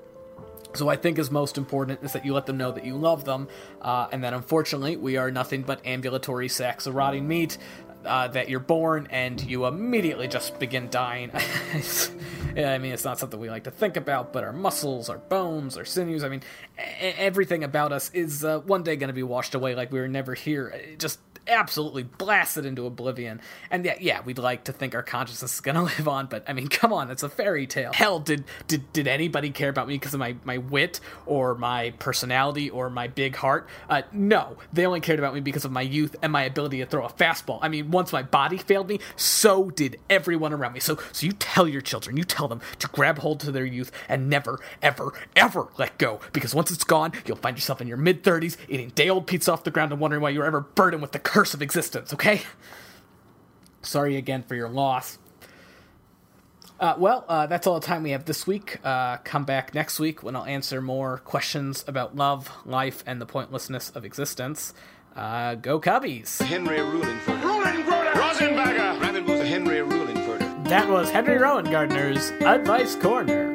So, I think is most important is that you let them know that you love them, uh, and that unfortunately we are nothing but ambulatory sacks of rotting meat. Uh, that you're born and you immediately just begin dying. I mean, it's not something we like to think about, but our muscles, our bones, our sinews, I mean, everything about us is uh, one day going to be washed away like we were never here. It just absolutely blasted into oblivion. And yeah, yeah, we'd like to think our consciousness is gonna live on, but I mean, come on, it's a fairy tale. Hell, did did did anybody care about me because of my my wit or my personality or my big heart? Uh, no, they only cared about me because of my youth and my ability to throw a fastball. I mean, once my body failed me, so did everyone around me. So so you tell your children, you tell them to grab hold to their youth and never, ever, ever let go. Because once it's gone, you'll find yourself in your mid 30s eating day old pizza off the ground and wondering why you were ever burdened with the curse of existence, okay? Sorry again for your loss. Uh, well, uh, that's all the time we have this week. Uh, come back next week when I'll answer more questions about love, life, and the pointlessness of existence. Uh, go Cubbies! Henry Ruhlenfurter. Ruhlenfurter! Rosenberger! Rabbit was Henry Ruhlenfurter. That was Henry Rowengartner's Advice Corner.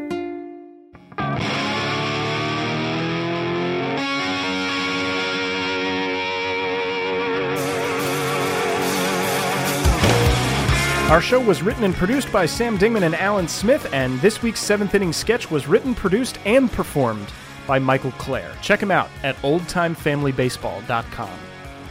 Our show was written and produced by Sam Dingman and Alan Smith, and this week's seventh inning sketch was written, produced, and performed by Michael Clair. Check him out at oldtimefamilybaseball.com.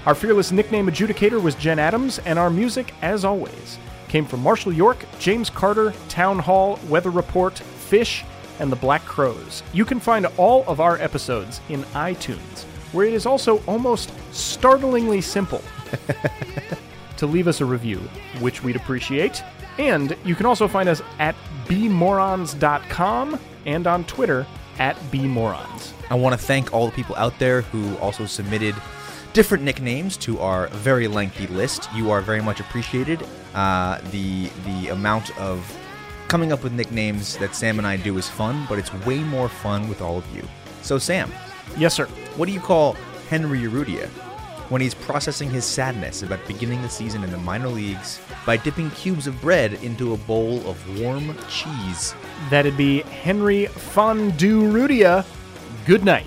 Our fearless nickname adjudicator was Jen Adams, and our music, as always, came from Marshall York, James Carter, Town Hall, Weather Report, Phish, and the Black Crowes. You can find all of our episodes in iTunes, where it is also almost startlingly simple to leave us a review, which we'd appreciate. And you can also find us at bmorons.com and on Twitter at bmorons. I want to thank all the people out there who also submitted different nicknames to our very lengthy list. You are very much appreciated. Uh, the the amount of coming up with nicknames that Sam and I do is fun, but it's way more fun with all of you. So, Sam, Yes, sir. what do you call Henry Urrutia when he's processing his sadness about beginning the season in the minor leagues by dipping cubes of bread into a bowl of warm cheese? That'd be Henry Fondue Rudia. Good night.